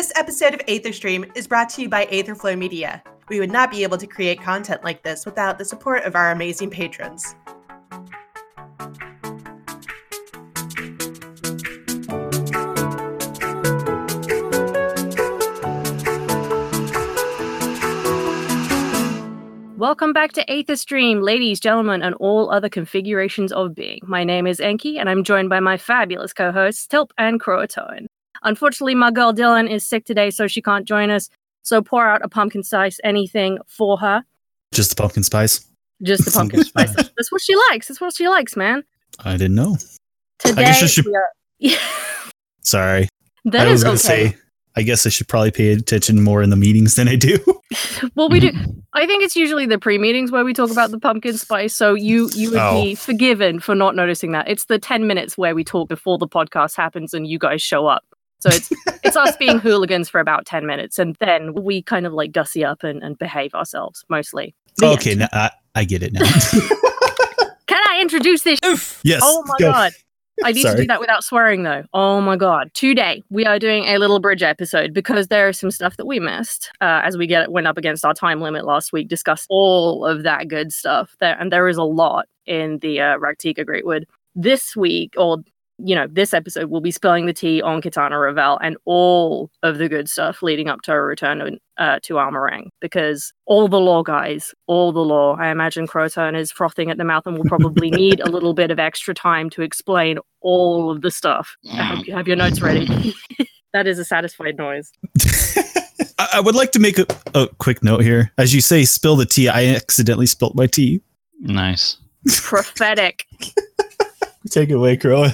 This episode of Aetherstream is brought to you by Aetherflow Media. We would not be able to create content like this without the support of our amazing patrons. Welcome back to Aetherstream, ladies, gentlemen, and all other configurations of being. My name is Enki, and I'm joined by my fabulous co-hosts, Tilp and Croatone. Unfortunately, my girl Dylan is sick today, so she can't join us. So pour out a pumpkin spice anything for her. Just the pumpkin spice. Just the pumpkin spice. That's what she likes. That's what she likes, man. I didn't know. Today, guess I should- we are- Yeah, Sorry. that I was is gonna okay. say I guess I should probably pay attention more in the meetings than I do. well, we do. I think it's usually the pre-meetings where we talk about the pumpkin spice. So you you would Oh. be forgiven for not noticing that. It's the ten minutes where we talk before the podcast happens and you guys show up. So it's it's us being hooligans for about ten minutes, and then we kind of like gussy up and, and behave ourselves mostly. The okay, now I, I get it now. Can I introduce this? yes. Oh my go. god. I need to do that without swearing though. Oh my god. Today we are doing a little bridge episode because there is some stuff that we missed uh, as we get went up against our time limit last week. Discussed all of that good stuff there, and there is a lot in the uh, Raktika Greatwood this week, or you know, this episode will be spilling the tea on Qitana Ravel and all of the good stuff leading up to her return uh, to Amh Araeng because all the law guys, all the law. I imagine Croton is frothing at the mouth and will probably need a little bit of extra time to explain all of the stuff. I hope you have your notes ready. that is a satisfied noise. I, I would like to make a, a quick note here. As you say, spill the tea. I accidentally spilled my tea. Nice. Prophetic. Take it away, Crow.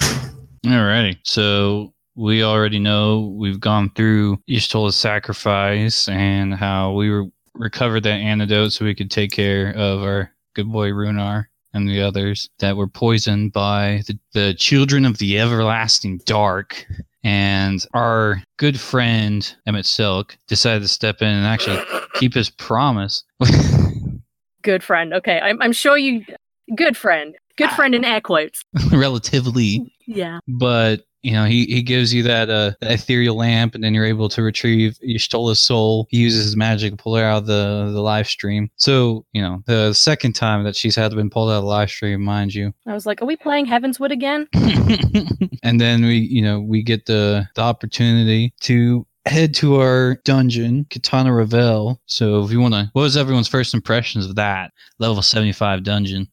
Alrighty. So we already know we've gone through Y'shtola's sacrifice and how we re- recovered that antidote so we could take care of our good boy Runar and the others that were poisoned by the, the children of the everlasting dark. And our good friend Emet-Selch decided to step in and actually keep his promise. Good friend. Okay. I'm, I'm sure you. Good friend. Good friend in air quotes. relatively Yeah. but you know he, he gives you that uh that ethereal lamp and then you're able to retrieve Y'shtola's soul he uses his magic to pull her out of the the Lifestream so you know the second time that she's had been pulled out of the Lifestream mind you I was like, are we playing Heavensward again? and then we you know we get the the opportunity to head to our dungeon Qitana Ravel so if you want to what was everyone's first impressions of that level 75 dungeon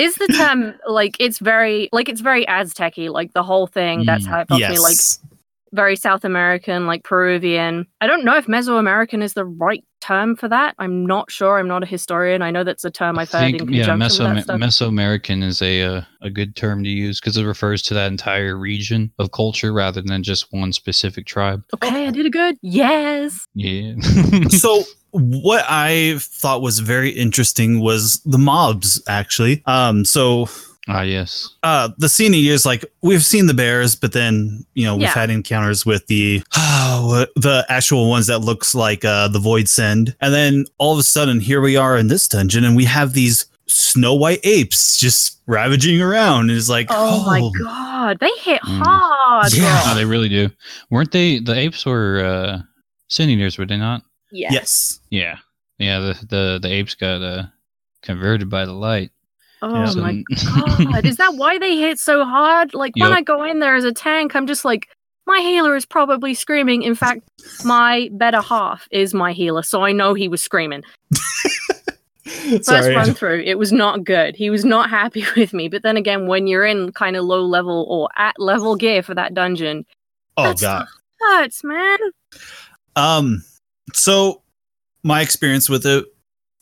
Is the term like it's very like it's very Aztec-y, like the whole thing. That's Mm, how it felt to me, like very South American, like Peruvian. I don't know if Mesoamerican is the right term for that. I'm not sure. I'm not a historian. I know that's a term I've heard in yeah, conjunction with that Meso- stuff. Mesoamerican is a uh, a good term to use because it refers to that entire region of culture rather than just one specific tribe. okay, I did a good. Yes. Yeah. so what I thought was very interesting was the mobs actually. Um so ah, yes. uh the scene is like we've seen the bears but then you know we've Yeah. had encounters with the what- the actual ones that looks like uh the void send and then all of a sudden here we are in this dungeon and we have these snow white apes just ravaging around and it's like Oh, my god, they hit Mm. hard. Yeah. Oh, they really do. Weren't they? The apes were uh, sin eaters, were they not? Yeah. yes Yeah. Yeah. The the the apes got uh, converted by the light. Oh So- my god, is that why they hit so hard? Like when I go in there as a tank, I'm just like. My healer is probably screaming. In fact, my better half is my healer, so I know he was screaming. First sorry run through, it was not good. He was not happy with me. But then again, when you're in kind of low level or at level gear for that dungeon, oh That's god hurts, man. Um, so my experience with it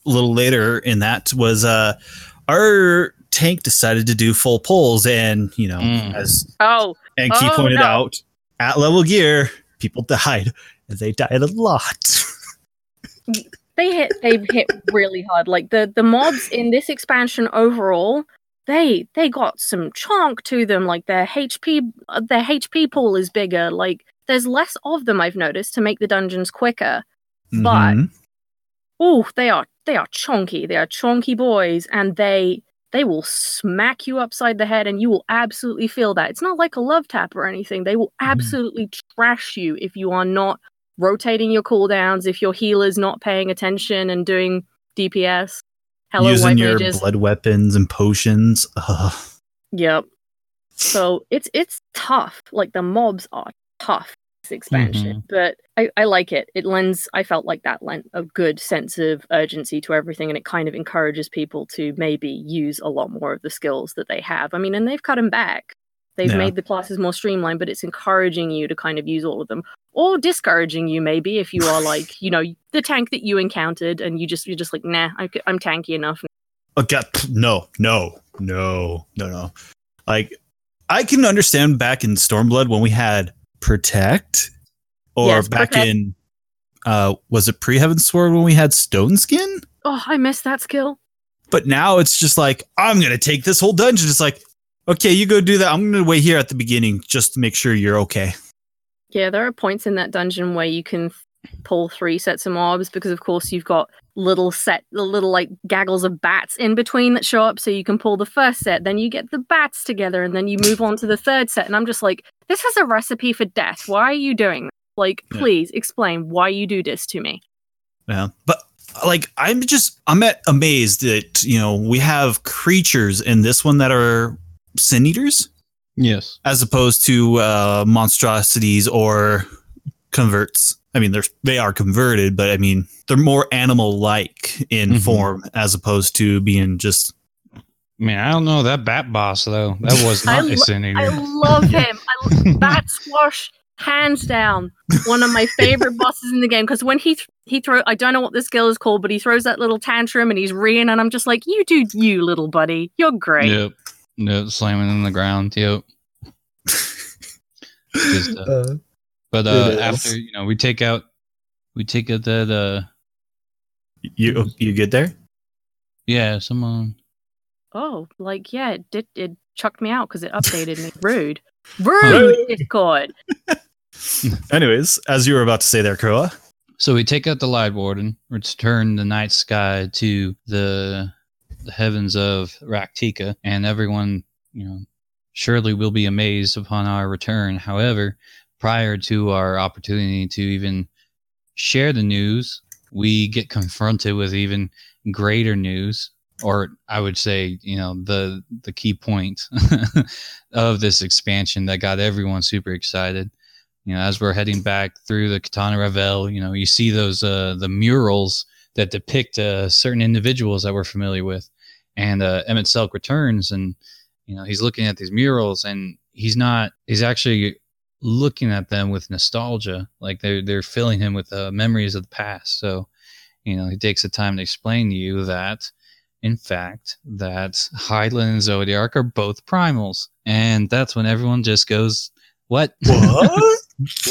a little later in that was uh our tank decided to do full pulls and you know Mm. as Oh, Enki Oh, pointed no. out at level gear people died and they died a lot they hit. They've hit really hard. Like the the mobs in this expansion overall, they they got some chunk to them. Like their HP uh, their HP pool is bigger. Like there's less of them. I've noticed to make the dungeons quicker. But- Mhm. Oh, they are they are chunky. They are chunky boys, and they they will smack you upside the head and you will absolutely feel that. It's not like a love tap or anything. They will Mhm. absolutely trash you if you are not rotating your cooldowns, if your healer's not paying attention and doing DPS. Hello, Using your mages. blood weapons and potions. Ugh. Yep. So it's it's tough. Like the mobs are tough expansion, mm-hmm. but I, I like it. It lends. I felt like that lent a good sense of urgency to everything, and it kind of encourages people to maybe use a lot more of the skills that they have. I mean, and they've cut them back. They've Yeah. made the classes more streamlined, but it's encouraging you to kind of use all of them, or discouraging you maybe if you are like you know the tank that you encountered, and you just you're just like nah, I, am tanky enough. Oh, okay, no, no, no, no, no. Like, I can understand back in Stormblood when we had Protect, or Yes, back Protect. in, uh, was it pre Heavensward when we had Stone Skin? Oh, I missed that skill. But now it's just like, I'm going to take this whole dungeon. It's like, okay, you go do that. I'm going to wait here at the beginning just to make sure you're okay. Yeah, there are points in that dungeon where you can pull three sets of mobs because, of course, you've got little set, the little like gaggles of bats in between that show up. So you can pull the first set, then you get the bats together, and then you move on to the third set. And I'm just like, this is a recipe for death. Why are you doing this? Like, Yeah. please explain why you do this to me. Yeah. But like, I'm just, I'm at amazed that, you know, we have creatures in this one that are sin eaters. Yes. as opposed to uh, monstrosities or converts. I mean, they're they are converted, but I mean they're more animal-like in Mhm. form as opposed to being just. I mean, I don't know that bat boss though. That was I not lo- a sin eater. I love him. I lo- Bat Squash, hands down, one of my favorite bosses in the game. Because when he th- he throw, I don't know what the skill is called, but he throws that little tantrum and he's reeing, and I'm just like, you do you, little buddy. You're great. Yep. Yep. Slamming in the ground. Yep. Just, uh, but uh, after you know, we take out, we take out that uh, You you get there? yeah, someone. Oh, like yeah, it did. It chucked me out because it updated me. Rude, rude, Discord. Anyways, as you were about to say there, Koa. So we take out the light warden, return the night sky to the the heavens of Raktika, and everyone, you know, surely will be amazed upon our return. However, prior to our opportunity to even share the news, we get confronted with even greater news, or I would say, you know, the the key point of this expansion that got everyone super excited. You know, as we're heading back through the Qitana Ravel, you know, you see those uh, the murals that depict uh, certain individuals that we're familiar with, and uh, Emet-Selch returns, and you know, he's looking at these murals, and he's not, he's actually looking at them with nostalgia, like they're they're filling him with uh, memories of the past. So, you know, he takes the time to explain to you that. In fact, that Hydaelyn and Zodiark are both primals, and that's when everyone just goes, "What?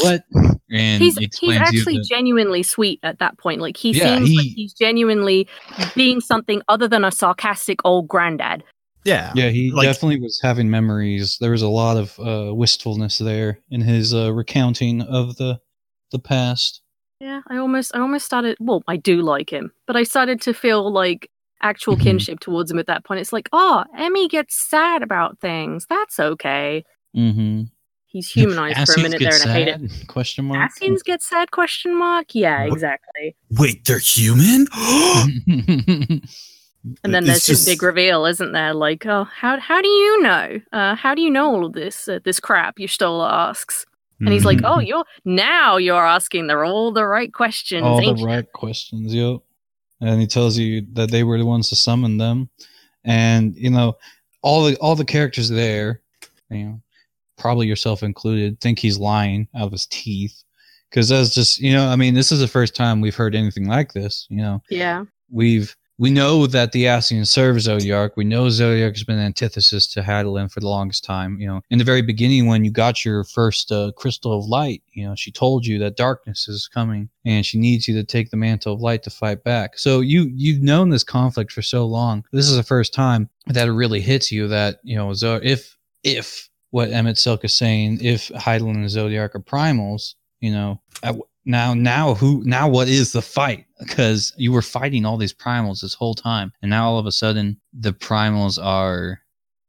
What? what? And He's he's explains you actually that- genuinely sweet at that point. Like he Yeah, seems like he's genuinely being something other than a sarcastic old granddad. Yeah. yeah, he like- definitely was having memories. There was a lot of uh, wistfulness there in his uh, recounting of the the past. Yeah, I almost I almost started well, I do like him, but I started to feel like actual Mhm. kinship towards him at that point. It's like, oh, Emmy gets sad about things. That's okay. Mm-hmm. He's humanized for a minute there and I hate it. Question mark. Ascians get sad question mark? Yeah, What? exactly. Wait, they're human? And then there's just- big reveal, isn't there? Like, oh, how how do you know? Uh, how do you know all of this uh, this crap? Y'shtola asks, and he's like, oh, you're now you're asking the all the right questions. All the you?" right questions, yep. And he tells you that they were the ones to summon them, and you know all the all the characters there, you know, probably yourself included, think he's lying out of his teeth, because that's just you know, I mean, this is the first time we've heard anything like this. You know, Yeah, we've we know that the Ascians serve Zodiark. We know Zodiark has been an antithesis to Hydaelyn for the longest time. You know, in the very beginning, when you got your first uh, crystal of light, you know, she told you that darkness is coming, and she needs you to take the mantle of light to fight back. So you you've known this conflict for so long. This is the first time that it really hits you that you know, Zo- if if what Emet-Selch is saying, if Hydaelyn and Zodiark are primals, you know, now now who now what is the fight because you were fighting all these primals this whole time, and now all of a sudden the primals are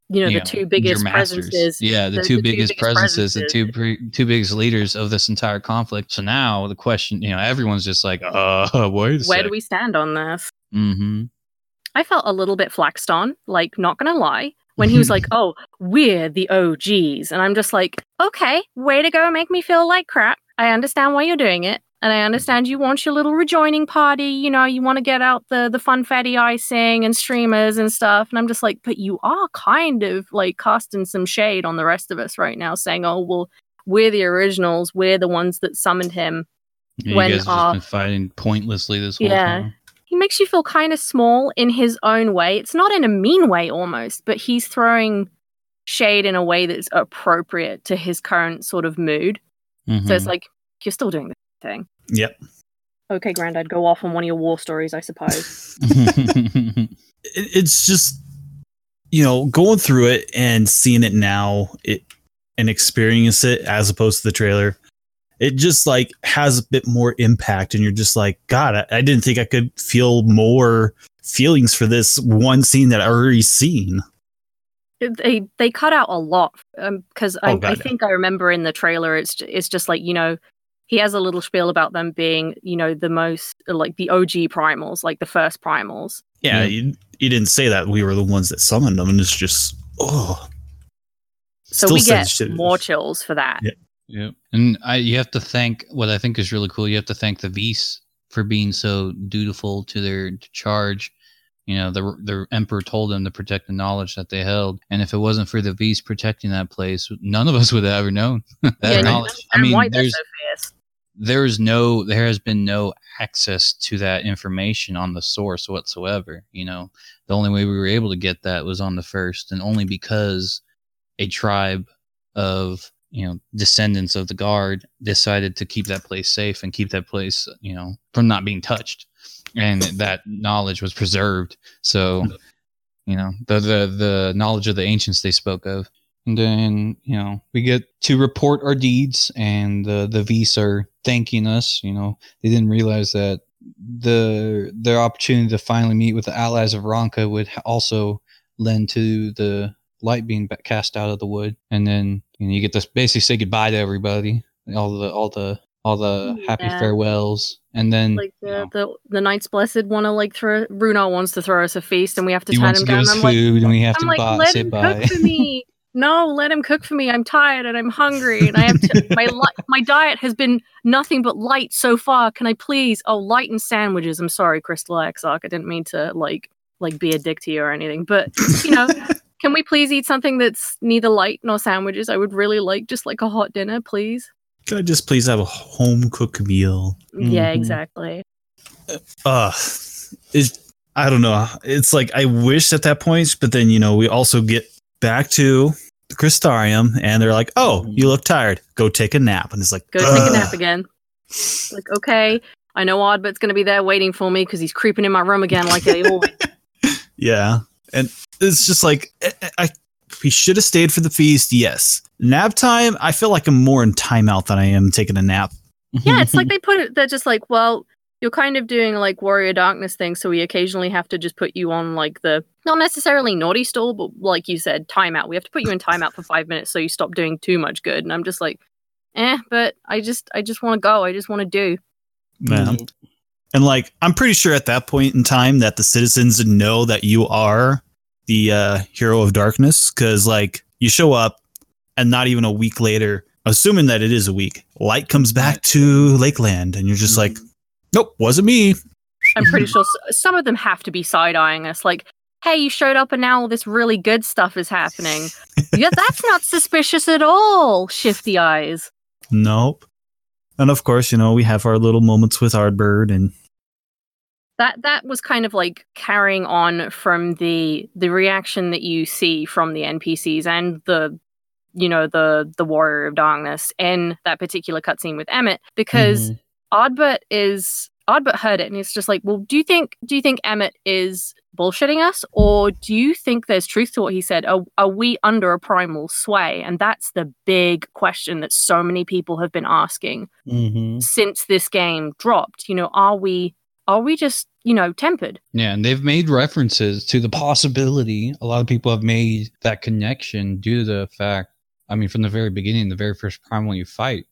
You know, you the know, two biggest presences. Yeah, the, the- two the biggest biggest presences, the two pre- two biggest leaders of this entire conflict. So now the question, you know, everyone's just like, uh, wait Where do we stand on this? Mm-hmm. I felt a little bit flaxed on, like, not gonna lie, when he was like, oh, we're the OGs. And I'm just like, okay, way to go, make me feel like crap. I understand why you're doing it. And I understand you want your little rejoining party. You know, you want to get out the the funfetti icing and streamers and stuff. And I'm just like, but you are kind of like casting some shade on the rest of us right now, saying, oh, well, we're the originals. We're the ones that summoned him. You When, guys have uh, been fighting pointlessly this whole Yeah. time. he makes you feel kind of small in his own way. It's not in a mean way almost, but he's throwing shade in a way that's appropriate to his current sort of mood. So Mhm. it's like, you're still doing the thing. Yep. Okay, Grandad, go off on one of your war stories, I suppose. It's just, you know, going through it and seeing it now, it and experience it as opposed to the trailer. It just like has a bit more impact, and you're just like, God, I, I didn't think I could feel more feelings for this one scene that I already seen. They they cut out a lot um, because I, Oh, I think I remember in the trailer it's it's just like you know he has a little spiel about them being you know the most like the OG primals like the first primals Yeah, Yeah. You, you didn't say that we were the ones that summoned them, and it's just, oh, so Still we get sensitive. more chills for that Yeah. Yep. And I, you have to thank what I think is really cool. You have to thank the Viis for being so dutiful to their charge. You know, the the emperor told them to protect the knowledge that they held, and if it wasn't for the Viis protecting that place, none of us would have ever known that Yeah, knowledge. I mean, they're there's so fierce. There is no there has been no access to that information on the source whatsoever you know? The only way we were able to get that was on the first and only because a tribe of you know descendants of the guard decided to keep that place safe and keep that place you know from not being touched. And that knowledge was preserved. So you know the the the knowledge of the ancients they spoke of and then you know we get to report our deeds and the the Viis are thanking us you know they didn't realize that the their opportunity to finally meet with the allies of Ronka would also lend to the light being cast out of the wood and then you know you get to basically say goodbye to everybody all the all the all the oh, happy Yeah. farewells and then like you the know, the, the Night's Blessed want to like throw Runar wants to throw us a feast and we have to wants him down. I'm like, and we have I'm to like, buy, let him cook for me. No, let him cook for me. I'm tired and I'm hungry and I have to. my li- my diet has been nothing but light so far. Can I please? Oh, light and sandwiches. I'm sorry, Crystal Exarch. I didn't mean to like like be a dick to you or anything, but you know. Can we please eat something that's neither light nor sandwiches? I would really like just like a hot dinner, please. Can I just please have a home cooked meal? Yeah, Mhm. exactly. uh it's I don't know. It's like I wish at that point, but then you know we also get back to the Crystarium, and they're like, "Oh, mm-hmm. you look tired. Go take a nap." And it's like, Go take a nap again. Like, okay, I know Ardbert's gonna be there waiting for me because he's creeping in my room again like they always. Yeah, and it's just like eh, eh, I, I we should have stayed for the feast. Yes, nap time. I feel like I'm more in timeout than I am taking a nap. yeah, it's like they put it. They're just like, well, you're kind of doing like warrior darkness thing, so we occasionally have to just put you on like the not necessarily naughty stall, but like you said, timeout. We have to put you in timeout for five minutes so you stop doing too much good. And I'm just like, eh, but I just I just want to go. I just want to do. Man. And like, I'm pretty sure at that point in time that the citizens know that you are the uh, hero of darkness because, like, you show up and not even a week later, assuming that it is a week, light comes back to Lakeland and you're just like, nope, wasn't me. I'm pretty sure some of them have to be side eyeing us, like, hey, you showed up and now all this really good stuff is happening. yeah, that's not suspicious at all. Shifty eyes. Nope. And of course, you know, we have our little moments with Ardbert and That that was kind of like carrying on from the the reaction that you see from the NPCs and the you know the the warrior of darkness in that particular cutscene with Emet because mm-hmm. Ardbert is Ardbert heard it and it's just like, well, do you think do you think Emet is bullshitting us, or do you think there's truth to what he said? Are, are we under a primal sway? And that's the big question that so many people have been asking Mhm. since this game dropped. You know, are we are we just, you know, tempered? Yeah, and they've made references to the possibility. A lot of people have made that connection due to the fact, I mean, from the very beginning, the very first primal you fight,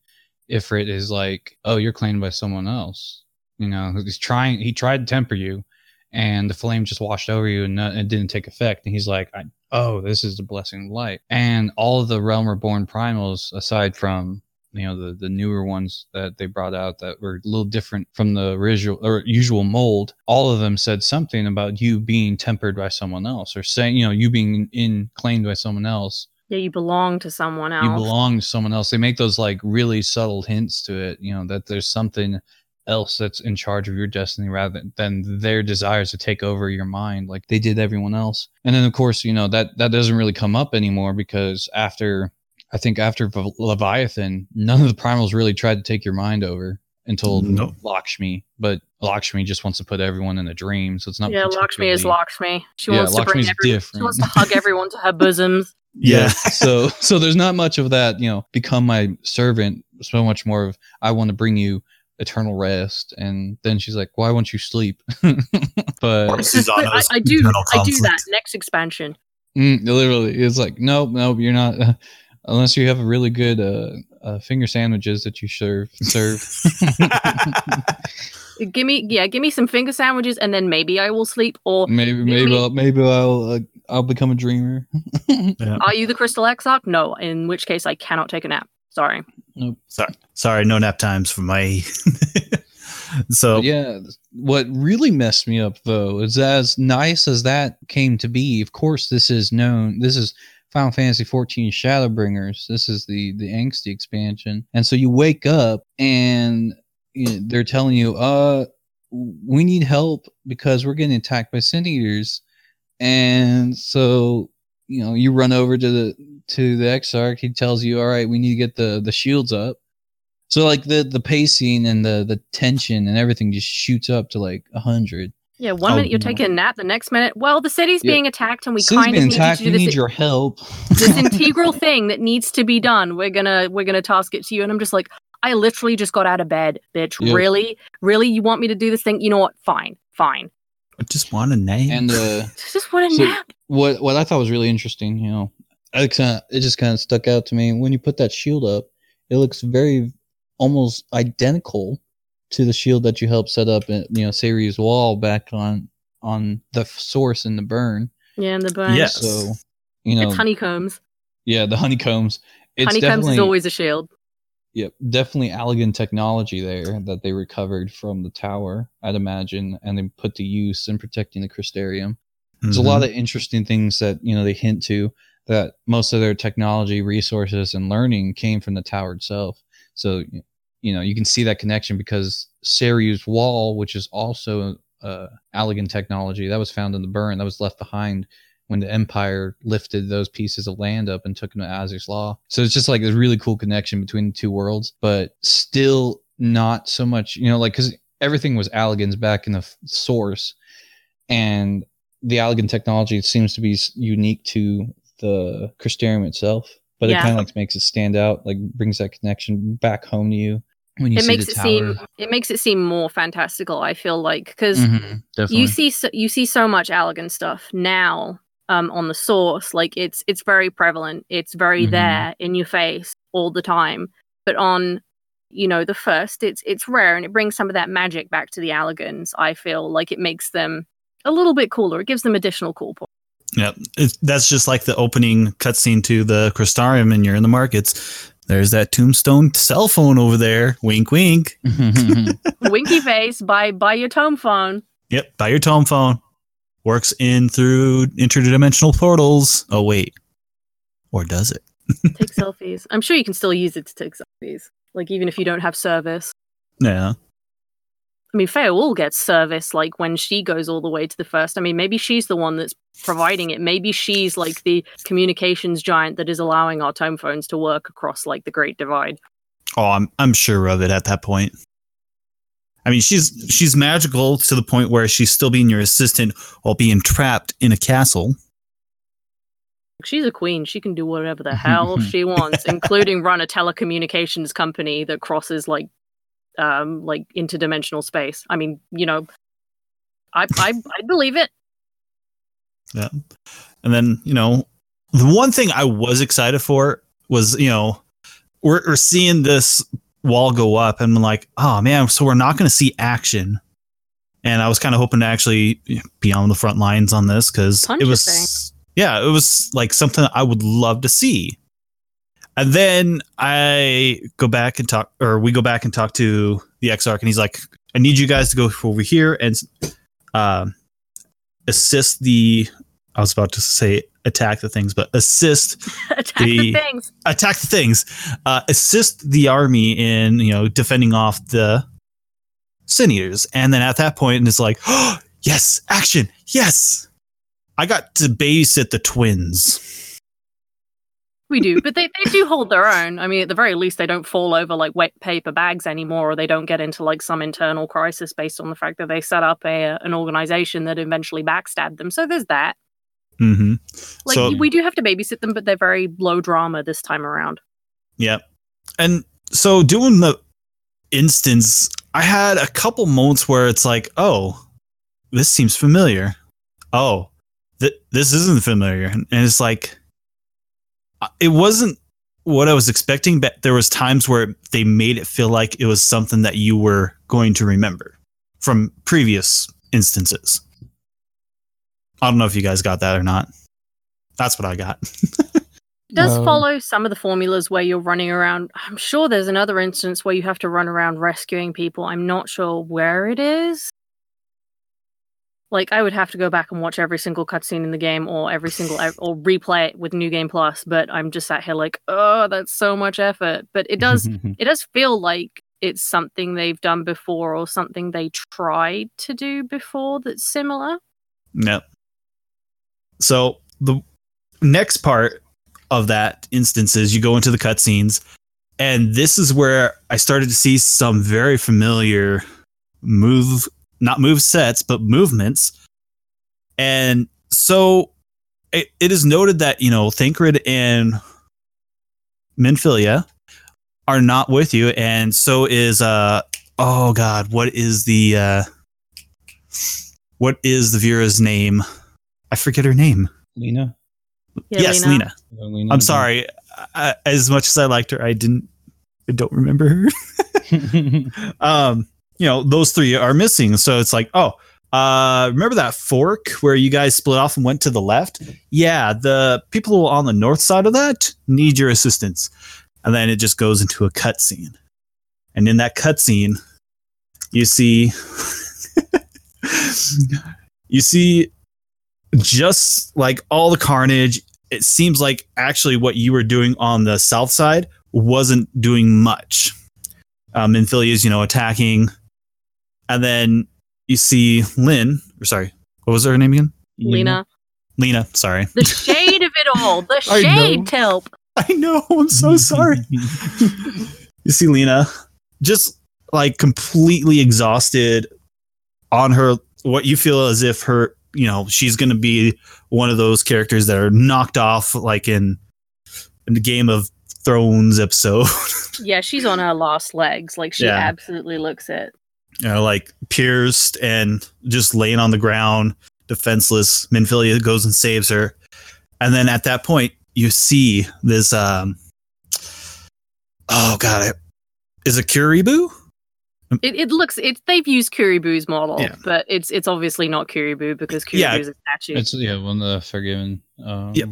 Ifrit is like, oh, you're claimed by someone else. You know, he's trying, he tried to temper you, and the flame just washed over you and it didn't take effect. And he's like, oh, this is the blessing of light. And all of the Realm Reborn primals, aside from you know the the newer ones that they brought out that were a little different from the original or usual mold all of them said something about you being tempered by someone else or saying you know you being in claimed by someone else Yeah, you belong to someone else. you belong to someone else they make those like really subtle hints to it you know that there's something else that's in charge of your destiny rather than their desires to take over your mind like they did everyone else and then of course you know that that doesn't really come up anymore because after i think after V- leviathan none of the primals really tried to take your mind over until Nope. lakshmi but lakshmi just wants to put everyone in a dream so it's not yeah, Lakshmi is Lakshmi. She Yeah, wants to bring Lakshmi's everyone, She wants to hug everyone to her bosoms. Yeah. so so there's not much of that you know become my servant so much more of i want to bring you eternal rest and then she's like why won't you sleep but But I, I do, I do that next expansion. mm, literally it's like nope nope you're not unless you have a really good uh, uh finger sandwiches that you serve serve Give me, yeah, give me some finger sandwiches, and then maybe I will sleep. Or maybe me- maybe I'll, maybe i'll uh, i'll become a dreamer are you the Crystal Exarch? No, in which case I cannot take a nap. Sorry. Sorry, sorry, no nap times for my. so But yeah, what really messed me up though is as nice as that came to be. Of course, this is known. This is Final Fantasy 14 Shadowbringers. This is the the angsty expansion, and so you wake up and you know, they're telling you, "Uh, we need help because we're getting attacked by sin eaters," and so you know you run over to the to the Exarch. He tells you, "All right, we need to get the the shields up." So like the the pacing and the the tension and everything just shoots up to like a hundred. Yeah, one Oh, minute you're no. taking a nap, the next minute, well, the city's Yeah. being attacked, and we City's kind of need attacked. you to We do need your help. this integral thing that needs to be done. We're gonna we're gonna task it to you, and I'm just like, I literally just got out of bed, bitch. Yeah. Really, really, you want me to do this thing? You know what? Fine, fine. I just want a name. and uh, Just want a So- nap. what what I thought was really interesting, you know, it kind it just kind of stuck out to me when you put that shield up. It looks very almost identical to the shield that you helped set up at you know Sirius wall back on on the source in the burn. Yeah, and the burn. Yes. So you know, It's honeycombs. yeah, the honeycombs. It's honeycombs is always a shield. Yep, definitely Allagan technology there that they recovered from the tower, I'd imagine, and then put to use in protecting the Crystarium. There's a lot mm-hmm. of interesting things that you know they hint to that most of their technology, resources, and learning came from the tower itself. So you know you can see that connection because Saryu's wall, which is also uh, Allagan technology, that was found in the burn, that was left behind when the Empire lifted those pieces of land up and took them to Azys Lla. So it's just like a really cool connection between the two worlds, but still not so much, you know, like because everything was Allagan's back in the f- source, and the Allagan technology seems to be unique to the Crystarium itself, but Yeah. it kind of like makes it stand out, like brings that connection back home to you It see makes the it tower. seem it makes it seem more fantastical. I feel like because Mhm, you see so, you see so much Allagan stuff now um, on the source. Like it's it's very prevalent. It's very Mhm. there in your face all the time. But on you know the first, it's it's rare and it brings some of that magic back to the Allagans. I feel like it makes them a little bit cooler. It gives them additional cool points. yeah, that's just like the opening cutscene to the Crystarium, and you're in the markets. There's that tomestone cell phone over there. Wink, wink. Winky face Buy buy your tome phone. Yep. Buy your tome phone. Works in through interdimensional portals. Oh, wait. Or does it? Take selfies. I'm sure you can still use it to take selfies. Like even if you don't have service. Yeah. I mean, Fayeul gets service like when she goes all the way to the first. I mean, maybe she's the one that's providing it. Maybe she's like the communications giant that is allowing our tome phones to work across like the Great Divide. Oh, I'm I'm sure of it at that point. I mean, she's she's magical to the point where she's still being your assistant while being trapped in a castle. She's a queen. She can do whatever the hell she wants, including run a telecommunications company that crosses like um like interdimensional space. I mean, you know, I I, I believe it. Yeah, and then, you know, the one thing I was excited for was, you know, we're, we're seeing this wall go up and I'm like, oh man, so we're not going to see action. And I was kind of hoping to actually be on the front lines on this because it was, yeah, it was like something I would love to see. And then I go back and talk, or we go back and talk to the Exarch, and he's like, I need you guys to go over here and um, assist the, I was about to say attack the things, but assist Attack The- the things. attack the things. Uh, assist the army in you know defending off the sin eaters and then at that point it's like oh, yes action! Yes! I got to babysit the twins We do, but they, they do hold their own. I mean, at the very least, they don't fall over like wet paper bags anymore, or they don't get into like some internal crisis based on the fact that they set up a an organization that eventually backstabbed them. So there's that. mm-hmm Like So- we do have to babysit them, but they're very low drama this time around. Yeah, And so doing the instance, I had a couple moments where it's like, oh, this seems familiar. Oh, th- this isn't familiar. And it's like, it wasn't what I was expecting, but there was times where they made it feel like it was something that you were going to remember from previous instances. I don't know if you guys got that or not. That's what I got. It does Um, follow some of the formulas where you're running around. I'm sure there's another instance where you have to run around rescuing people. I'm not sure where it is. Like I would have to go back and watch every single cutscene in the game, or every single or replay it with New Game Plus. But I'm just sat here like, oh, that's so much effort. But it does it does feel like it's something they've done before, or something they tried to do before that's similar. Yep. So the next part of that instance is you go into the cutscenes, and this is where I started to see some very familiar move, not move sets, but movements. And so it, it is noted that, you know, Thancred and Minfilia are not with you, and so is uh oh god, what is the uh what is the Vera's name? I forget her name. Lena. Yeah, yes, Lena. Lena. Lena I'm sorry. I, as much as I liked her, I didn't. I don't remember her. um, you know, those three are missing. So it's like, oh, uh, remember that fork where you guys split off and went to the left? Yeah, the people on the north side of that need your assistance. And then it just goes into a cutscene. And in that cutscene, you see you see just like all the carnage it seems like actually what you were doing on the south side wasn't doing much. Um, is, you know, attacking, and then you see Lynn, or sorry, what was her name again? Lena. Lena. Sorry, The shade of it all. The shade, Telp. I know. I'm so sorry. you see Lena just like completely exhausted on her. What you feel as if her, you know, she's going to be one of those characters that are knocked off, like in in the Game of Thrones episode. Yeah, she's on her last legs. Like she Yeah. absolutely looks it. You know, like pierced and just laying on the ground, defenseless. Minfilia goes and saves her, and then at that point, you see this. um Oh God, is it Kuribu? It, it looks it they've used Kuribu's model, Yeah. but it's it's obviously not Kuribu because Kuribu's Yeah. a statue. It's yeah, one of the Forgiven. Um, Yep.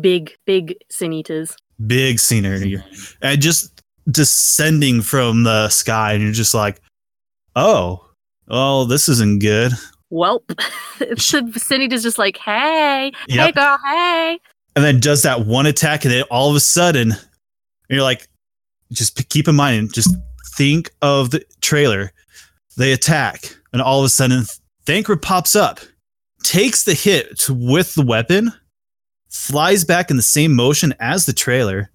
big, big sin eaters. Big scenery, and just descending from the sky, and you're just like, oh, oh, this isn't good. Welp. so sin eater's just like, hey, hey girl, hey. and then does that one attack, and then all of a sudden, you're like, just keep in mind, just think of the trailer. They attack, and all of a sudden, Thancred pops up, takes the hit with the weapon, flies back in the same motion as the trailer,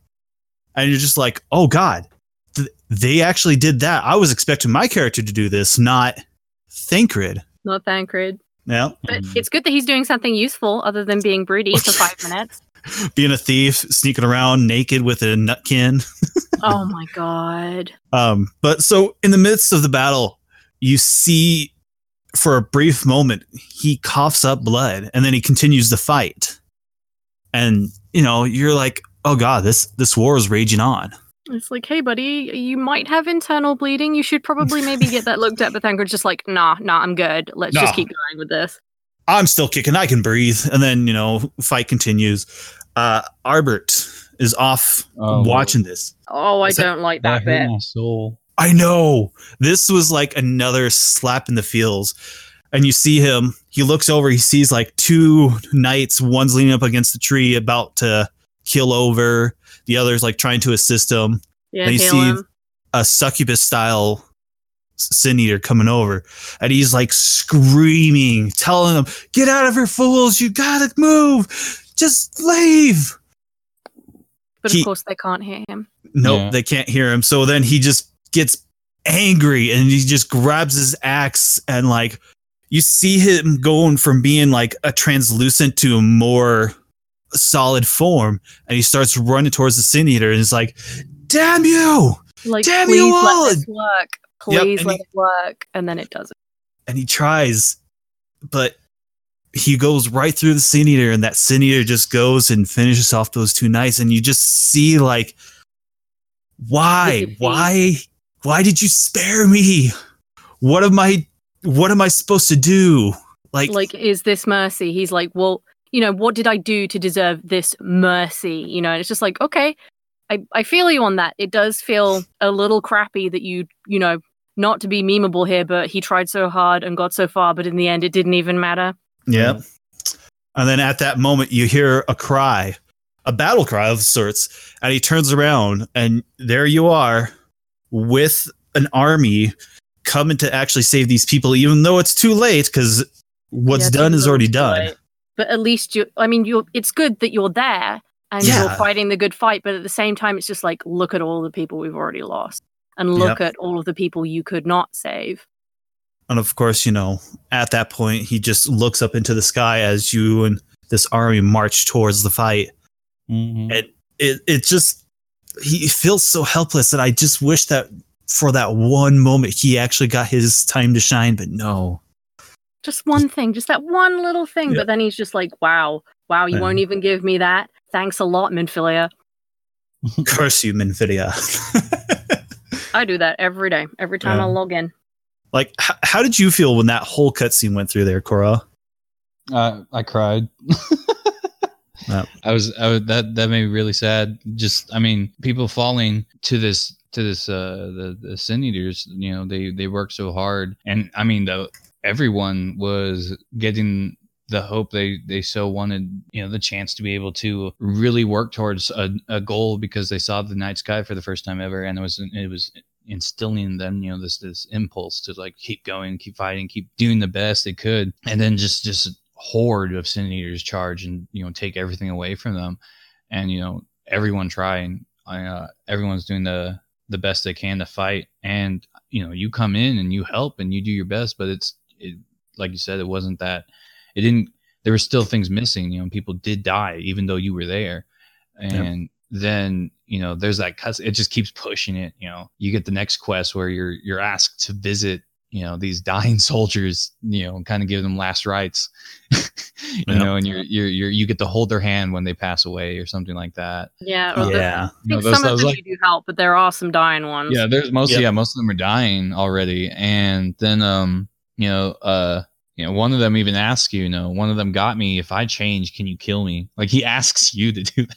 and you're just like, oh god, they actually did that. I was expecting my character to do this, not Thancred. Not Thancred. Yeah, But it's good that he's doing something useful other than being broody for five minutes. being a thief, sneaking around naked with a nutkin. Oh my god. Um, but so in the midst of the battle, you see for a brief moment, he coughs up blood and then he continues the fight. And, you know, you're like, oh God, this, this war is raging on. It's like, hey, buddy, you might have internal bleeding. You should probably maybe get that looked at. But Thancred's just like, nah, nah, I'm good. Let's Nah. just keep going with this. I'm still kicking. I can breathe. And then, you know, fight continues. Uh, Ardbert is off Oh, watching this. Oh, I Is don't like That that bit. my soul. I know. This was like another slap in the feels. And you see him, he looks over, he sees like two knights, one's leaning up against the tree about to kill over, the other's like trying to assist him. Yeah, And you see him. a succubus style sin eater coming over. And he's like screaming, telling them, Get out of here, fools! You gotta move! Just leave! But he- of course, they can't hear him. Nope, Yeah. they can't hear him. So then he just gets angry and he just grabs his axe and like you see him going from being like a translucent to a more solid form and he starts running towards the sin eater and it's like damn you Like, Damn please you all! let this work. Please and let he- it work. And then it doesn't. and he tries but he goes right through the sin eater and that sin eater just goes and finishes off those two knights and you just see like why why why did you spare me what am i what am i supposed to do like, like is this mercy he's like well you know what did i do to deserve this mercy? You know and it's just like okay i i feel you on that. It does feel a little crappy that you you know not to be memeable here but he tried so hard and got so far but in the end it didn't even matter. Yeah. And then at that moment you hear a cry a battle cry of sorts and he turns around and there you are with an army coming to actually save these people even though it's too late because what's Yeah, done is already done. late. But at least you i mean you're it's good that you're there and Yeah. you're fighting the good fight but at the same time it's just like look at all the people we've already lost and look at all of the people you could not save And of course, you know, at that point, he just looks up into the sky as you and this army march towards the fight. Mhm. It it just he feels so helpless, and I just wish that for that one moment he actually got his time to shine. But no, just one thing, just that one little thing. Yeah. But then he's just like, wow, wow, you Yeah. won't even give me that. Thanks a lot, Minfilia. curse you, Minfidia. I do that every day, every time Yeah. I log in. like, h- how did you feel when that whole cutscene went through there, Cora? Uh, I cried. Yep. I was, I was that that made me really sad. Just, I mean, people falling to this to this uh the the sin eaters. You know, they they work so hard, and I mean, the everyone was getting the hope they they so wanted. You know, the chance to be able to really work towards a, a goal because they saw the night sky for the first time ever, and it was it was instilling in them you know this this impulse to like keep going keep fighting keep doing the best they could. And then just just horde of sin eaters charge and you know take everything away from them. And you know everyone trying. Uh, everyone's doing the the best they can to fight. And you know you come in and you help and you do your best but it's it, like you said it wasn't that it didn't there were still things missing you know people did die even though you were there. And then you know there's that cuss it just keeps pushing it you know. You get the next quest where you're you're asked to visit you know these dying soldiers you know and kind of give them last rites you Yeah. know and you're, you're you're you get to hold their hand when they pass away or something like that. Yeah, or the- yeah, I You know, think those- some of those, them like- you do help, but there are some dying ones. yeah there's most Yep. yeah most of them are dying already. And then um you know uh you know one of them even asks you you know one of them got me if i change can you kill me? Like he asks you to do that.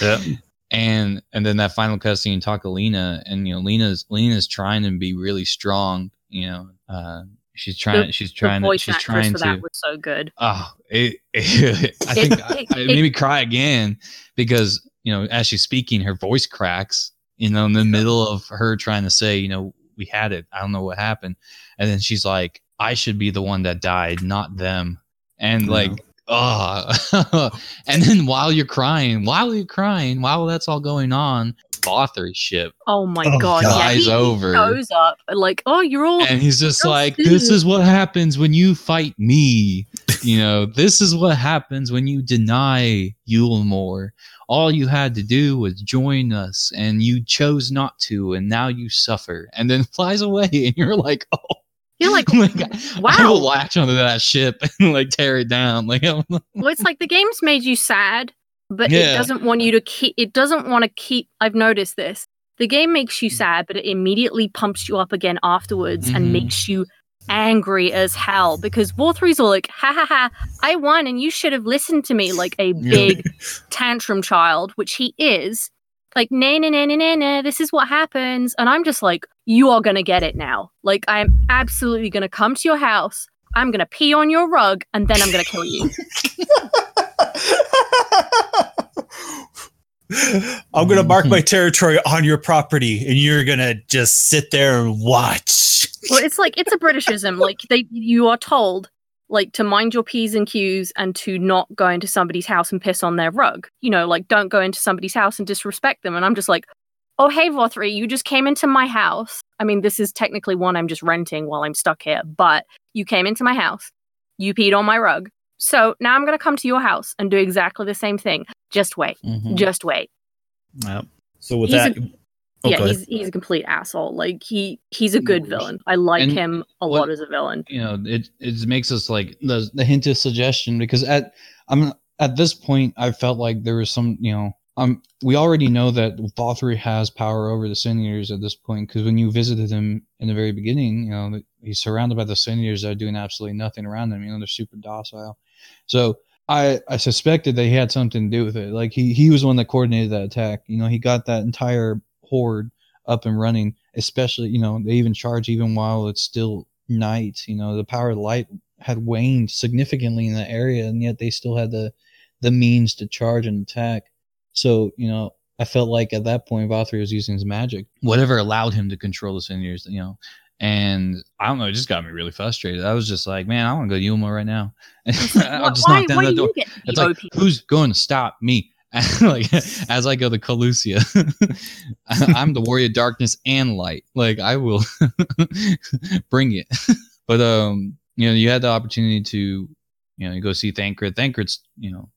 Yeah. and and then that final cutscene you talk to Lena and you know Lena's Lena's trying to be really strong you know uh she's trying she's the trying to voice she's trying for to that was so good. oh it, it I think It- I, it- it made me cry again because you know as she's speaking her voice cracks you know in the middle of her trying to say you know we had it. I don't know what happened. And then she's like I should be the one that died not them and Yeah. like oh and then while you're crying while you're crying while that's all going on Vauthry's ship Oh my Oh, god! God. Yeah, he, Flies over. shows up like, oh, you're all. and he's just like dude. this is what happens when you fight me you know this is what happens when you deny Eulmore all you had to do was join us and you chose not to and now you suffer and then flies away and you're like oh You're like, like I wow. will latch onto that ship and like tear it down. Like I'm- Well, it's like the game's made you sad, but it doesn't want you to keep. It doesn't want to keep. I've noticed this. The game makes Mm. you sad, but it immediately pumps you up again afterwards Mhm. and makes you angry as hell because Vauthry's all like, ha ha ha, I won and you should have listened to me like a big tantrum child, which he is. Like, nah, nah, nah, nah, nah, nah, this is what happens. And I'm just like, you are going to get it now. Like, I'm absolutely going to come to your house. I'm going to pee on your rug and then I'm going to kill you. I'm gonna mark mm-hmm. my territory on your property, and you're gonna just sit there and watch. well, it's like, it's a Britishism. Like, they, you are told, like, to mind your P's and Q's and to not go into somebody's house and piss on their rug. You know, like, don't go into somebody's house and disrespect them. And I'm just like, oh, hey, Vauthry, you just came into my house. I mean, this is technically one I'm just renting while I'm stuck here, but you came into my house. You peed on my rug. So now I'm going to come to your house and do exactly the same thing. Just wait. Mhm. Just wait. Yep. So with He's that, a- oh, yeah, he's he's a complete asshole. Like he he's a good villain. I like And him a what- lot as a villain. you know it it makes us like the the hint of suggestion because at I'm at this point I felt like there was some you know um we already know that Vauthry has power over the Seniors at this point because when you visited him in the very beginning you know he's surrounded by the Seniors that are doing absolutely nothing around him you know they're super docile so I I suspected that he had something to do with it like he he was the one that coordinated that attack you know he got that entire horde up and running especially you know they even charge even while it's still night you know the power of light had waned significantly in the area and yet they still had the the means to charge and attack. So you know i felt like at that point Vauthry was using his magic whatever allowed him to control the seniors you know. And i don't know it just got me really frustrated. I was just like man i want to go to Eulmore right now. I'll just why knock down that door. you get to be it's like who's going to stop me like as i go to Kholusia, i'm the warrior of darkness and light. Like i will bring it. But um you know you had the opportunity to you know you go see thancred. Thancred's you know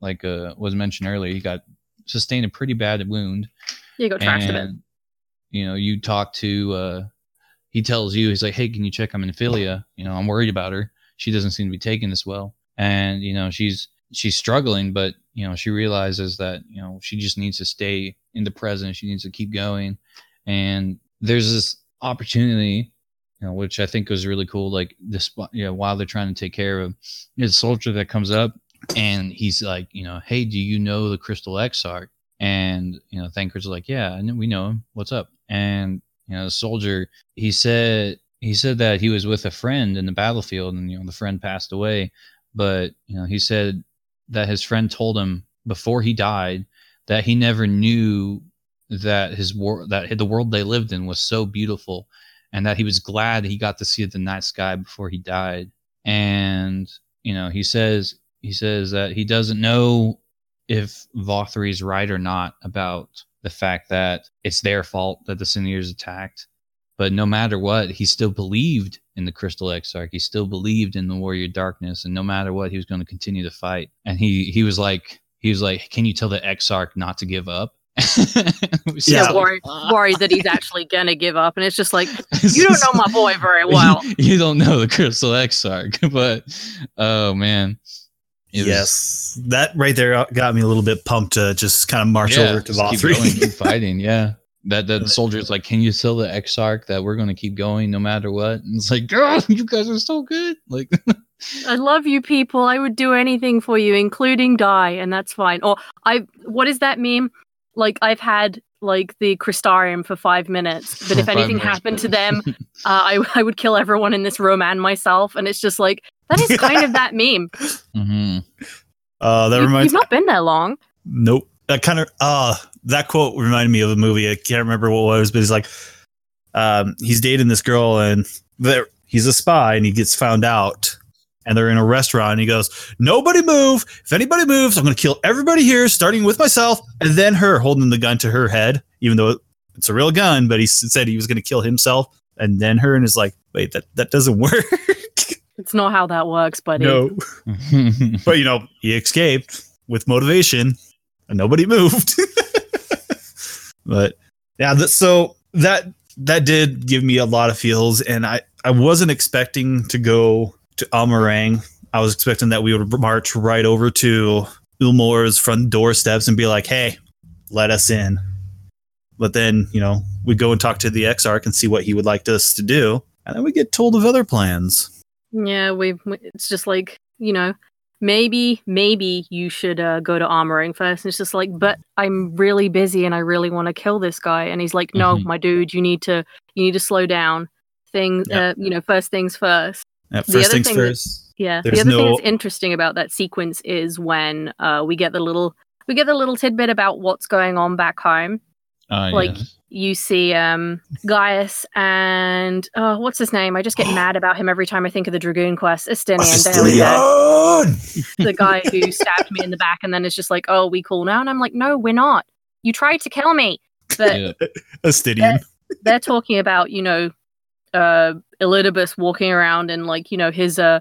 like uh was mentioned earlier he got sustained a pretty bad wound. You got trashed a bit. you know you talk to uh he tells you he's like hey can you check on Ophelia? you know i'm worried about her. She doesn't seem to be taking this well. And you know she's she's struggling but you know she realizes that you know she just needs to stay in the present. She needs to keep going. And there's this opportunity you know which i think was really cool. Like this you know while they're trying to take care of him soldier that comes up and he's like you know hey do you know the crystal exarch and you know Thancred's like yeah know, we know him. What's up? And you know the soldier he said he said that he was with a friend in the battlefield and you know the friend passed away. But you know he said that his friend told him before he died that he never knew that his war that the world they lived in was so beautiful and that he was glad he got to see the night sky before he died and you know he says he says that he doesn't know if Vauthry's right or not about the fact that it's their fault that the Seniors attacked. But no matter what, he still believed in the Crystal Exarch. He still believed in the Warrior Darkness, and no matter what, he was going to continue to fight. And he he was like he was like, "Can you tell the Exarch not to give up?" It was Yeah. just worried, worried that he's actually gonna give up, and it's just like you don't know my boy very well. you don't know the Crystal Exarch, but oh man, It was- yes, that right there got me a little bit pumped to just kind of march over to just keep going, keep fighting. Yeah, that that Right. soldier's like, "Can you tell the Exarch that we're going to keep going no matter what?" And it's like, "Girl, you guys are so good." Like, I love you people. I would do anything for you, including die, and that's fine. Or I, what is that meme? Like I've had like the Crystarium for five minutes, but if anything minutes. happened to them, uh, I I would kill everyone in this room and myself. And it's just like that is kind of that meme. hmm Uh, that You, reminds you've not been there long. Nope. That kind of uh that quote reminded me of a movie. I can't remember what it was, but he's like, um, he's dating this girl and he's a spy and he gets found out. And they're in a restaurant and he goes, Nobody move. If anybody moves, I'm gonna kill everybody here, starting with myself, and then her holding the gun to her head, even though it's a real gun, but he said he was gonna kill himself and then her and is like, wait, that, that doesn't work. It's not how that works, buddy. no. But you know, he escaped with motivation, and nobody moved. but yeah, so that that did give me a lot of feels, and I I wasn't expecting to go to Amh Araeng. I was expecting that we would march right over to Eulmore's front doorsteps and be like, "Hey, let us in." But then, you know, we go and talk to the Exarch and see what he would like us to do, and then we get told of other plans. Yeah, we- It's just like you know, maybe maybe you should uh, go to Amh Araeng first. And it's just like, but I'm really busy and I really want to kill this guy. And he's like, no, Mhm. my dude, you need to you need to slow down. Things, uh, you know, first things first. First things thing that- first. Yeah. There's the other thing that's interesting about that sequence is when uh, we get the little we get the little tidbit about what's going on back home. Uh, Like, yes. You see um, Gaius and oh, what's his name? I just get mad about him every time I think of the Dragoon quest. Estinian. there we go. Asturion! the guy who stabbed me in the back and then is just like, "Oh, we cool now," and I'm like, "No, we're not. You tried to kill me." But Yeah. Astidian. they're talking about, you know, uh, Elidibus walking around and like, you know, his uh,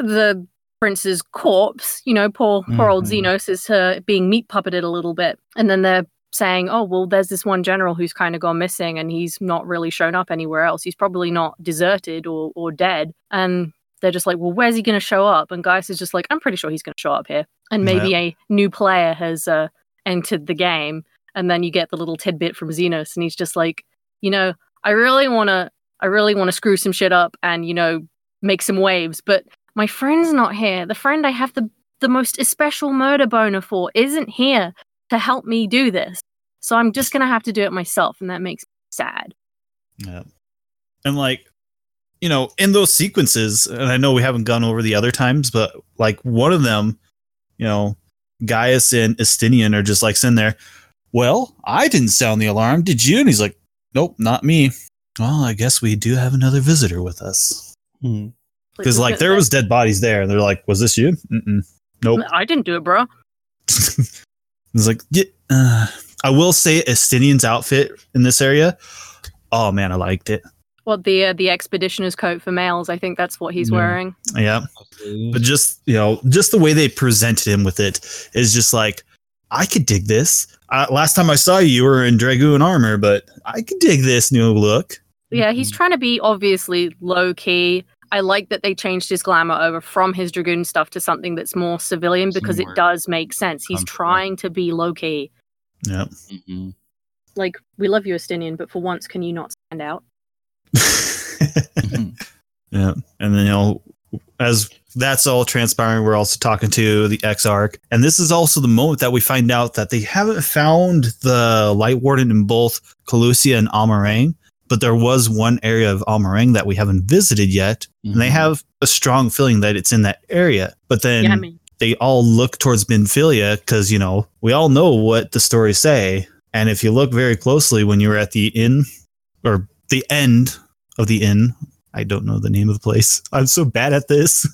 the prince's corpse. You know, poor poor old Mhm. Zenos is uh, being meat puppeted a little bit, and then they're saying, "Oh, well, there's this one general who's kind of gone missing, and he's not really shown up anywhere else. He's probably not deserted or or dead." And they're just like, "Well, where's he going to show up?" And Gaius is just like, "I'm pretty sure he's going to show up here." And maybe a new player has uh, entered the game, and then you get the little tidbit from Zenos, and he's just like, "You know, I really want to, I really want to screw some shit up, and you know, make some waves, but my friend's not here. The friend I have the the most especial murder boner for isn't here to help me do this. So I'm just gonna have to do it myself, and that makes me sad. Yeah. And like, you know, in those sequences, and I know we haven't gone over the other times, but like one of them, you know, Gaius and Estinian are just like sitting there. Well, I didn't sound the alarm, did you? And he's like, Nope, not me. Well, I guess we do have another visitor with us. Hmm. Because like there was dead bodies there, and they're like, "Was this you?" Mm-mm. Nope. I didn't do it, bro. It's like, yeah, uh, I will say Estinian's outfit in this area. Oh man, I liked it. What the uh, the expeditioner's coat for males? I think that's what he's Yeah. wearing. Yeah, but just you know, just the way they presented him with it is just like, I could dig this. Uh, last time I saw you, you were in dragoon armor, but I could dig this new look. Yeah, he's trying to be obviously low key. I like that they changed his glamour over from his dragoon stuff to something that's more civilian Some because it does make sense. He's trying to be low key. Yeah. Mhm. Like we love you, Estinian, but for once, can you not stand out? yeah, and then you know, as that's all transpiring, we're also talking to the Exarch, and this is also the moment that we find out that they haven't found the Light Warden in both Kholusia and Amh Araeng, but there was one area of Amh Araeng that we haven't visited yet, and they Mhm. have a strong feeling that it's in that area. But then yeah, I mean, they all look towards Minfilia because you know we all know what the stories say, and if you look very closely when you were at the inn or the end of the inn, I don't know the name of the place. I'm so bad at this,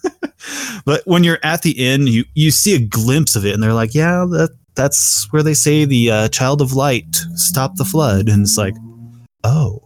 but when you're at the inn, you you see a glimpse of it, and they're like, "Yeah, that that's where they say the uh, child of light stopped the flood," and it's like, "Oh."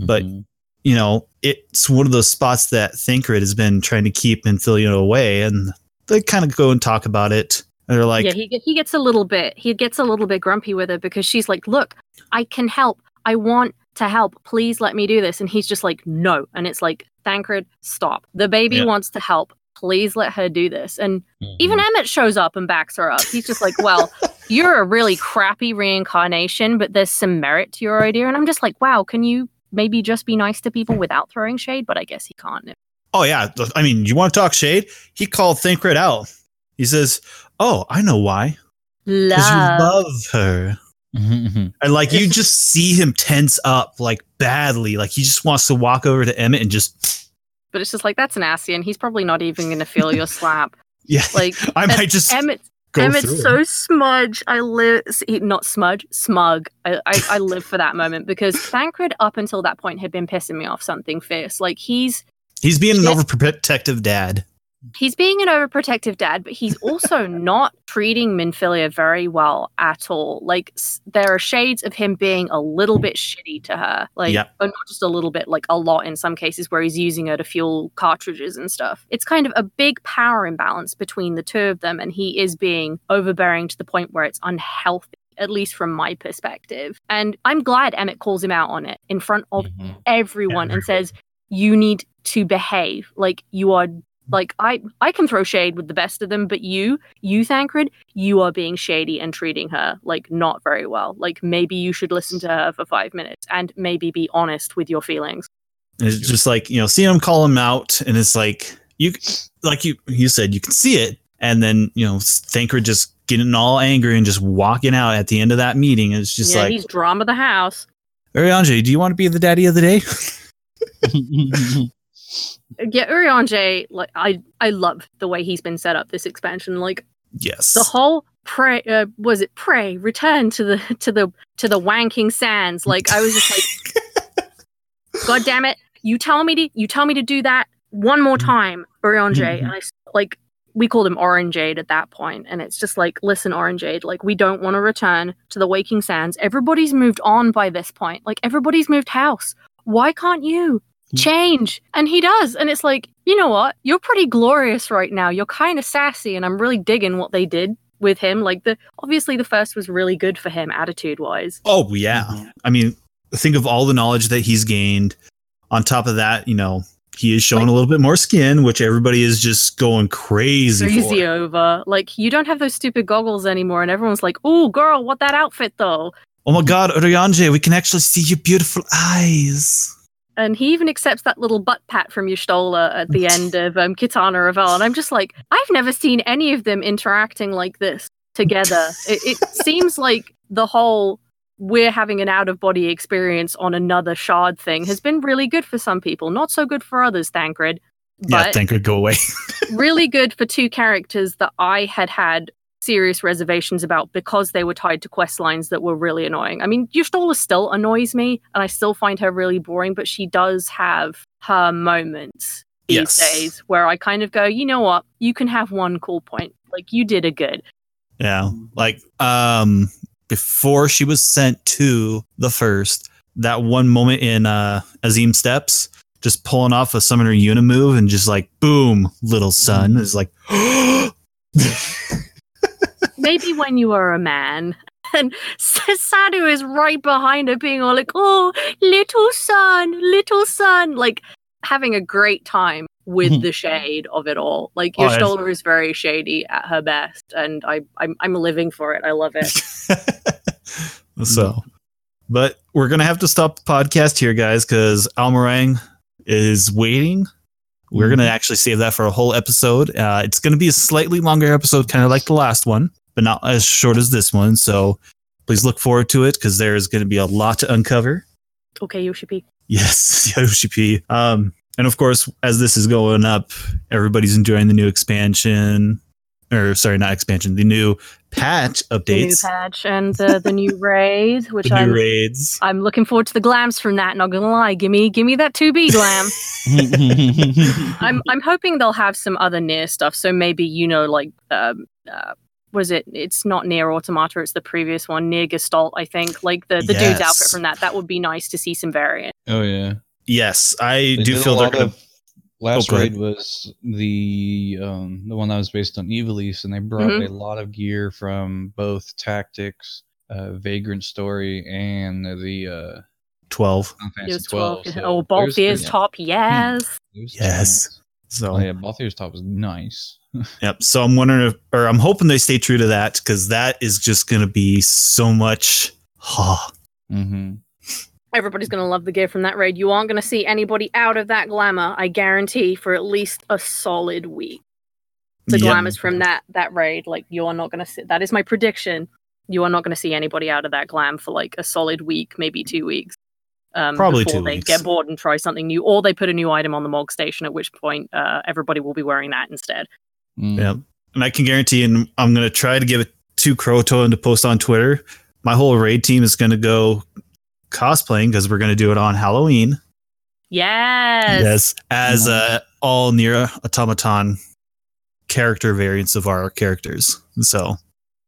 but- Mhm. you know, it's one of those spots that Thancred has been trying to keep Minfilia away, and they kind of go and talk about it. And they're like, yeah, he he gets a little bit he gets a little bit grumpy with her because she's like, "Look, I can help. I want to help. Please let me do this." And he's just like, "No." And it's like, "Thancred, stop. The baby Yeah. wants to help. Please let her do this." And Mhm. even Emet shows up and backs her up. He's just like, "Well, you're a really crappy reincarnation, but there's some merit to your idea." And I'm just like, "Wow, can you maybe just be nice to people without throwing shade?" But I guess he can't. "Oh yeah, I mean, you want to talk shade?" He called Thancred out. He says, "Oh, I know why. Because you Love. love her." Mhm, mhm. And like you just see him tense up like badly, like he just wants to walk over to Emet and just But it's just like that's nasty, and he's probably not even going to feel your slap. yeah. Like I might just Emet, go Emet's so him. smudge. I live, not smudge, smug. I, I, I live for that moment because Thancred up until that point had been pissing me off something fierce. Like he's He's being an Yeah. overprotective dad. he's being an overprotective dad, but he's also not treating Minfilia very well at all. Like s- there are shades of him being a little bit shitty to her, like Yep. or not just a little bit, like a lot in some cases where he's using her to fuel cartridges and stuff. It's kind of a big power imbalance between the two of them, and he is being overbearing to the point where it's unhealthy. at least from my perspective. And I'm glad Emet calls him out on it in front of Mhm. everyone and says, You need to behave. Like you are like I I can throw shade with the best of them, but you, you Thancred, you are being shady and treating her like not very well. Like maybe you should listen to her for five minutes and maybe be honest with your feelings. And it's just like you know, seeing him call him out, and it's like you, like you, you said, you can see it, and then you know, Thancred just getting all angry and just walking out at the end of that meeting. It's just yeah, like, he's drama the house. Urianger, do you want to be the daddy of the day? Yeah, Urianger, like I I love the way he's been set up this expansion. Like yes. the whole pray uh, was it? Pray return to the to the to the wanking sands. Like i was just like god damn it. You tell me to you tell me to do that one more time orange and i like we called him orangeade at that point and it's just like listen orangeade like we don't want to return to the waking sands. Everybody's moved on by this point. Like everybody's moved house why can't you change? And he does. And it's like you know what? You're pretty glorious right now. You're kind of sassy and i'm really digging what they did with him. Like the obviously the first was really good for him attitude wise oh yeah. Mhm. I mean, think of all the knowledge that he's gained. On top of that, you know, he is showing Like- a little bit more skin, which everybody is just going crazy, crazy for. over. Like you don't have those stupid goggles anymore and everyone's like oh girl what that outfit though Oh my God, Urianger, we can actually see your beautiful eyes. and he even accepts that little butt pat from Y'shtola at the end of um, Qitana Ravel. And I'm just like, I've never seen any of them interacting like this together. it, it seems like the whole we're having an out of body experience on another shard thing has been really good for some people, not so good for others, Thancred. yeah, But Thancred, go away. really good for two characters that I had had serious reservations about because they were tied to quest lines that were really annoying. I mean, Y'shtola still annoys me and I still find her really boring, but she does have her moments these Yes. days where I kind of go, you know what? You can have one cool point. Like you did a good. Yeah. Like um before she was sent to the first, that one moment in uh Azim Steppe, just pulling off a summoner Una move and just like boom, little son is like Maybe when you are a man. And Sadu is right behind her, being all like, "Oh, little son, little son," like having a great time with the shade of it all. Like Oh, your yes. shoulder is very shady at her best, and I, I'm, I'm living for it. I love it. so but we're gonna have to stop the podcast here, guys, because Amh Araeng is waiting. We're gonna actually save that for a whole episode. Uh, it's gonna be a slightly longer episode, kind of like the last one, but not as short as this one. So please look forward to it because there is gonna be a lot to uncover. Okay, Yoshipi. Yes, Yoshi P. Um, and of course, as this is going up, everybody's enjoying the new expansion, or sorry, not expansion, the new patch The new patch and the, the new raid, which new I'm raids. I'm looking forward to the glams from that. Not gonna lie, give me give me that two B glam. I'm I'm hoping they'll have some other NieR stuff. So maybe you know, like um, uh, was it? It's not NieR Automata. It's the previous one, NieR Gestalt. I think like the the dude's outfit from that. That would be nice to see some variant. oh yeah. Yes, I They do feel they're gonna. of- Last go ahead. raid was the um, the one that was based on Ivalice, and they brought Mhm. a lot of gear from both Tactics, uh, Vagrant Story, and the uh, 12. Final It Fantasy was twelve. 12. so oh, there's is good- top, yes. there's Yes. Chance. So, Oh yeah, Balthier's top is nice. yep. So I'm wondering if, or I'm hoping they stay true to that because that is just going to be so much. Ha. hmm Everybody's gonna love the gear from that raid. You aren't gonna see anybody out of that glamour, I guarantee, for at least a solid week. The Yep. glamours from that that raid, like you are not gonna see. That is my prediction. You are not gonna see anybody out of that glam for like a solid week, maybe two weeks. Um, Probably before two they weeks. get bored and try something new, or they put a new item on the Mog station. At which point, uh, everybody will be wearing that instead. Mm. Yep. And I can guarantee, and I'm going to try to give it to Croto and to post on Twitter. My whole raid team is going to go cosplaying because we're going to do it on Halloween. Yes. Yes, as uh, all NieR automaton character variants of our characters. So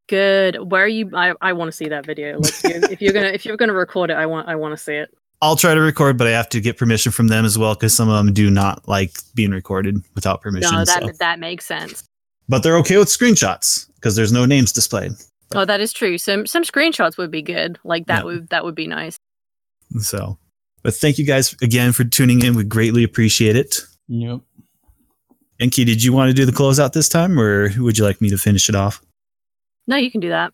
Good. Where are you? I, I want to see that video. Like, if you're gonna if you're gonna record it, I want I want to see it. I'll try to record, but I have to get permission from them as well because some of them do not like being recorded without permission. No, that so. that makes sense. But they're okay with screenshots because there's no names displayed. Oh, that is true. Some some screenshots would be good. Like that Yeah. would that would be nice. So, but thank you guys again for tuning in. We greatly appreciate it. Yep. Enki, did you want to do the closeout this time, or would you like me to finish it off? No, you can do that.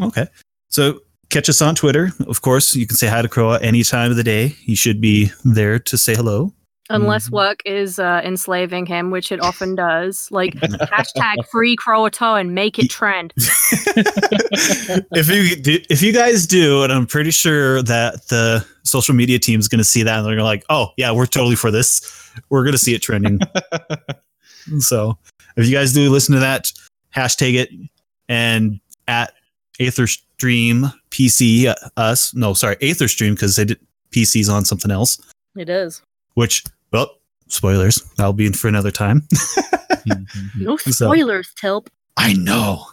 Okay. So catch us on Twitter. Of course, you can say hi to Croa any time of the day. He should be there to say hello. Unless Mhm. work is uh, enslaving him, which it often does. Like hashtag free Croatoa and make it trend. if you do, if you guys do, and I'm pretty sure that the social media team is going to see that and they're gonna like, oh yeah, we're totally for this. We're going to see it trending. so if you guys do listen to that, hashtag it and at Aetherstream PC uh, us. No, sorry, Aetherstream because they did PCs on something else. It is. Which well, spoilers. That'll be in for another time. No So- spoilers, Tilp. I know.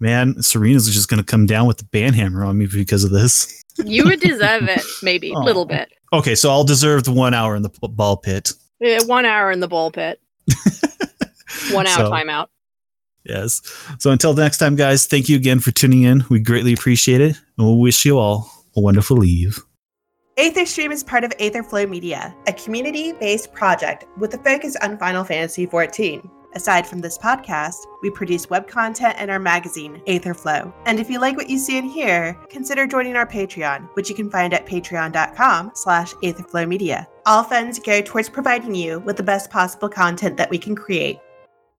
Man, Serena's just going to come down with the band hammer on me because of this. You would deserve it, maybe a Aw. little bit. Okay, so I'll deserve the one hour in the ball pit. Yeah, one hour in the ball pit. One hour So, timeout. Yes. So until next time, guys, thank you again for tuning in. We greatly appreciate it. And we'll wish you all a wonderful eve. Aetherstream is part of Aetherflow Media, a community based project with a focus on Final Fantasy XIV. Aside from this podcast, we produce web content and our magazine, Aetherflow. And if you like what you see and hear, consider joining our Patreon, which you can find at patreon.com slash aetherflowmedia. All funds go towards providing you with the best possible content that we can create.